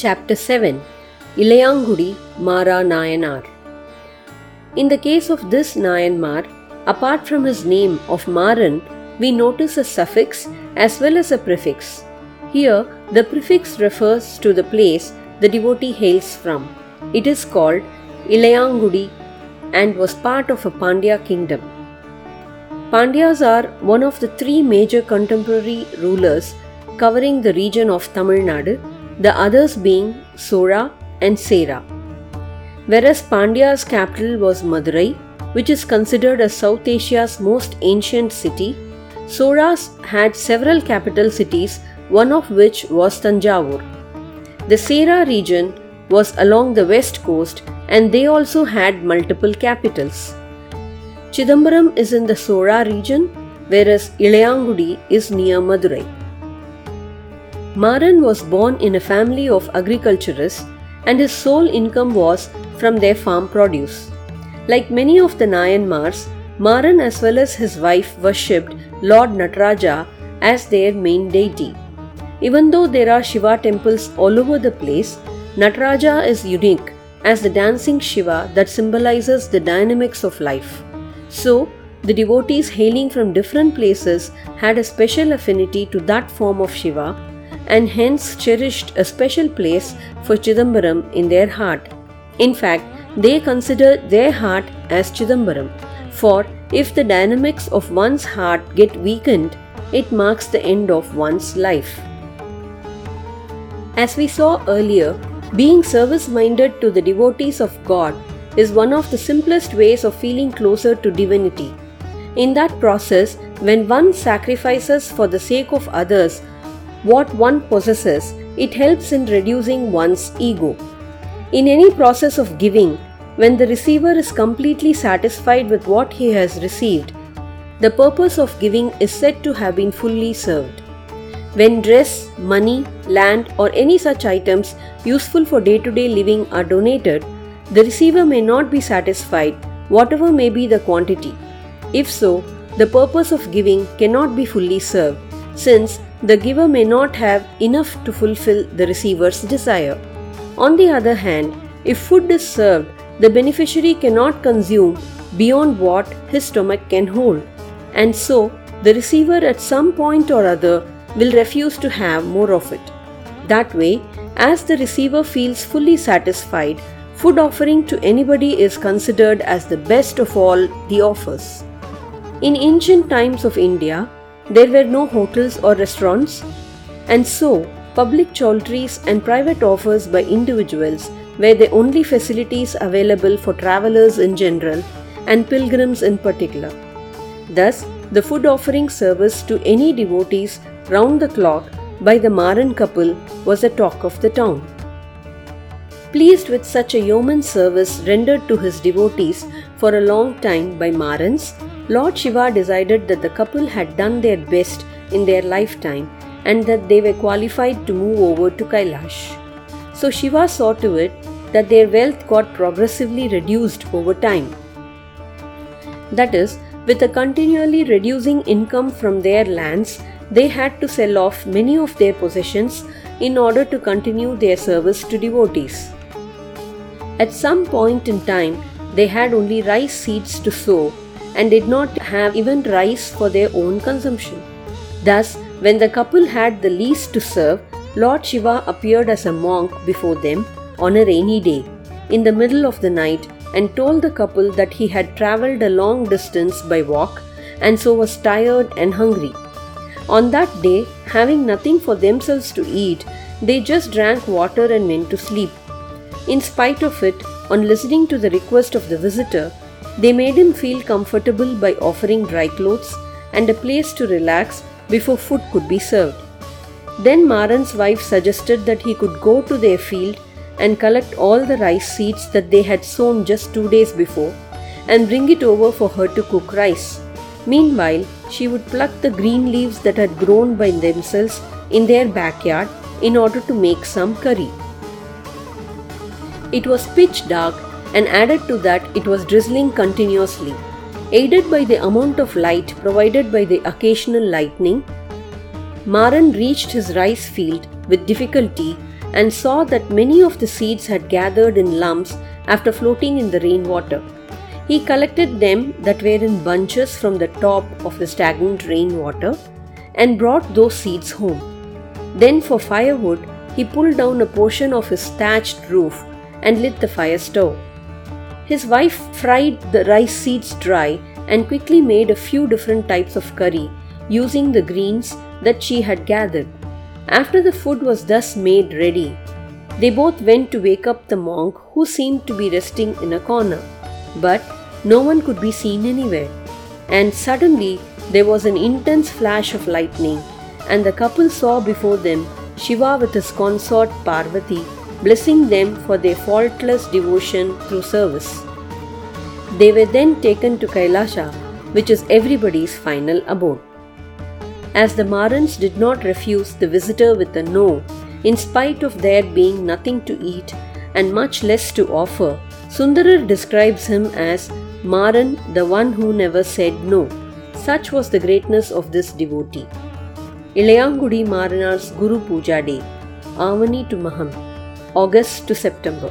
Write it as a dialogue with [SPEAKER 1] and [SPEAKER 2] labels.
[SPEAKER 1] Chapter 7 Ilayangudi Mara Nayanar In the case of this Nayanmar, apart from his name of Maran, we notice a suffix as well as a prefix. Here, the prefix refers to the place the devotee hails from. It is called Ilayangudi and was part of a Pandya kingdom. Pandyas are one of the three major contemporary rulers covering the region of Tamil Nadu, the others being Sora and Sera. Whereas Pandya's capital was Madurai, which is considered as South Asia's most ancient city, Soras had several capital cities, one of which was Tanjavur. The Sera region was along the west coast and they also had multiple capitals. Chidambaram is in the Sora region, whereas Ilayangudi is near Madurai. Maran was born in a family of agriculturists and his sole income was from their farm produce. Like many of the Nayanmars, Maran as well as his wife worshipped Lord Nataraja as their main deity. Even though there are Shiva temples all over the place, Nataraja is unique as the dancing Shiva that symbolizes the dynamics of life. So, the devotees hailing from different places had a special affinity to that form of Shiva and hence cherished a special place for Chidambaram in their heart. In fact, they consider their heart as Chidambaram, for if the dynamics of one's heart get weakened, it marks the end of one's life. As we saw earlier, being service minded to the devotees of God is one of the simplest ways of feeling closer to divinity. In that process, when one sacrifices for the sake of others what one possesses, it helps in reducing one's ego. In any process of giving, when the receiver is completely satisfied with what he has received, the purpose of giving is said to have been fully served. When dress, money, land, or any such items useful for day to day living are donated, the receiver may not be satisfied, whatever may be the quantity. If so, the purpose of giving cannot be fully served, since the giver may not have enough to fulfill the receiver's desire. On the other hand, if food is served, the beneficiary cannot consume beyond what his stomach can hold, and so the receiver at some point or other will refuse to have more of it. That way, as the receiver feels fully satisfied, food offering to anybody is considered as the best of all the offers. In ancient times of India, there were no hotels or restaurants, and so public choultries and private offers by individuals were the only facilities available for travelers in general and pilgrims in particular. Thus, the food offering service to any devotees round the clock by the Maran couple was a talk of the town. Pleased with such a yeoman service rendered to his devotees for a long time by Marans, Lord Shiva decided that the couple had done their best in their lifetime and that they were qualified to move over to Kailash. So Shiva saw to it that their wealth got progressively reduced over time. That is, with a continually reducing income from their lands, they had to sell off many of their possessions in order to continue their service to devotees. At some point in time, they had only rice seeds to sow and did not have even rice for their own consumption. Thus, when the couple had the least to serve, Lord Shiva appeared as a monk before them on a rainy day, in the middle of the night, and told the couple that he had travelled a long distance by walk and so was tired and hungry. On that day, having nothing for themselves to eat, they just drank water and went to sleep. In spite of it, on listening to the request of the visitor, they made him feel comfortable by offering dry clothes and a place to relax before food could be served. Then Maran's wife suggested that he could go to their field and collect all the rice seeds that they had sown just two days before and bring it over for her to cook rice. Meanwhile, she would pluck the green leaves that had grown by themselves in their backyard in order to make some curry. It was pitch dark and added to that it was drizzling continuously. Aided by the amount of light provided by the occasional lightning, Maran reached his rice field with difficulty and saw that many of the seeds had gathered in lumps after floating in the rainwater. He collected them that were in bunches from the top of the stagnant rainwater and brought those seeds home. Then, for firewood, he pulled down a portion of his thatched roof and lit the fire stove. His wife fried the rice seeds dry and quickly made a few different types of curry using the greens that she had gathered. After the food was thus made ready, they both went to wake up the monk who seemed to be resting in a corner. But no one could be seen anywhere. And suddenly there was an intense flash of lightning, and the couple saw before them Shiva with his consort Parvati, blessing them for their faultless devotion through service. They were then taken to Kailasha, which is everybody's final abode. As the Marans did not refuse the visitor with a no, in spite of there being nothing to eat and much less to offer, Sundarar describes him as Maran, the one who never said no. Such was the greatness of this devotee. Ilayangudi Maranar's Guru Puja Day, Avani to Maham, August to September.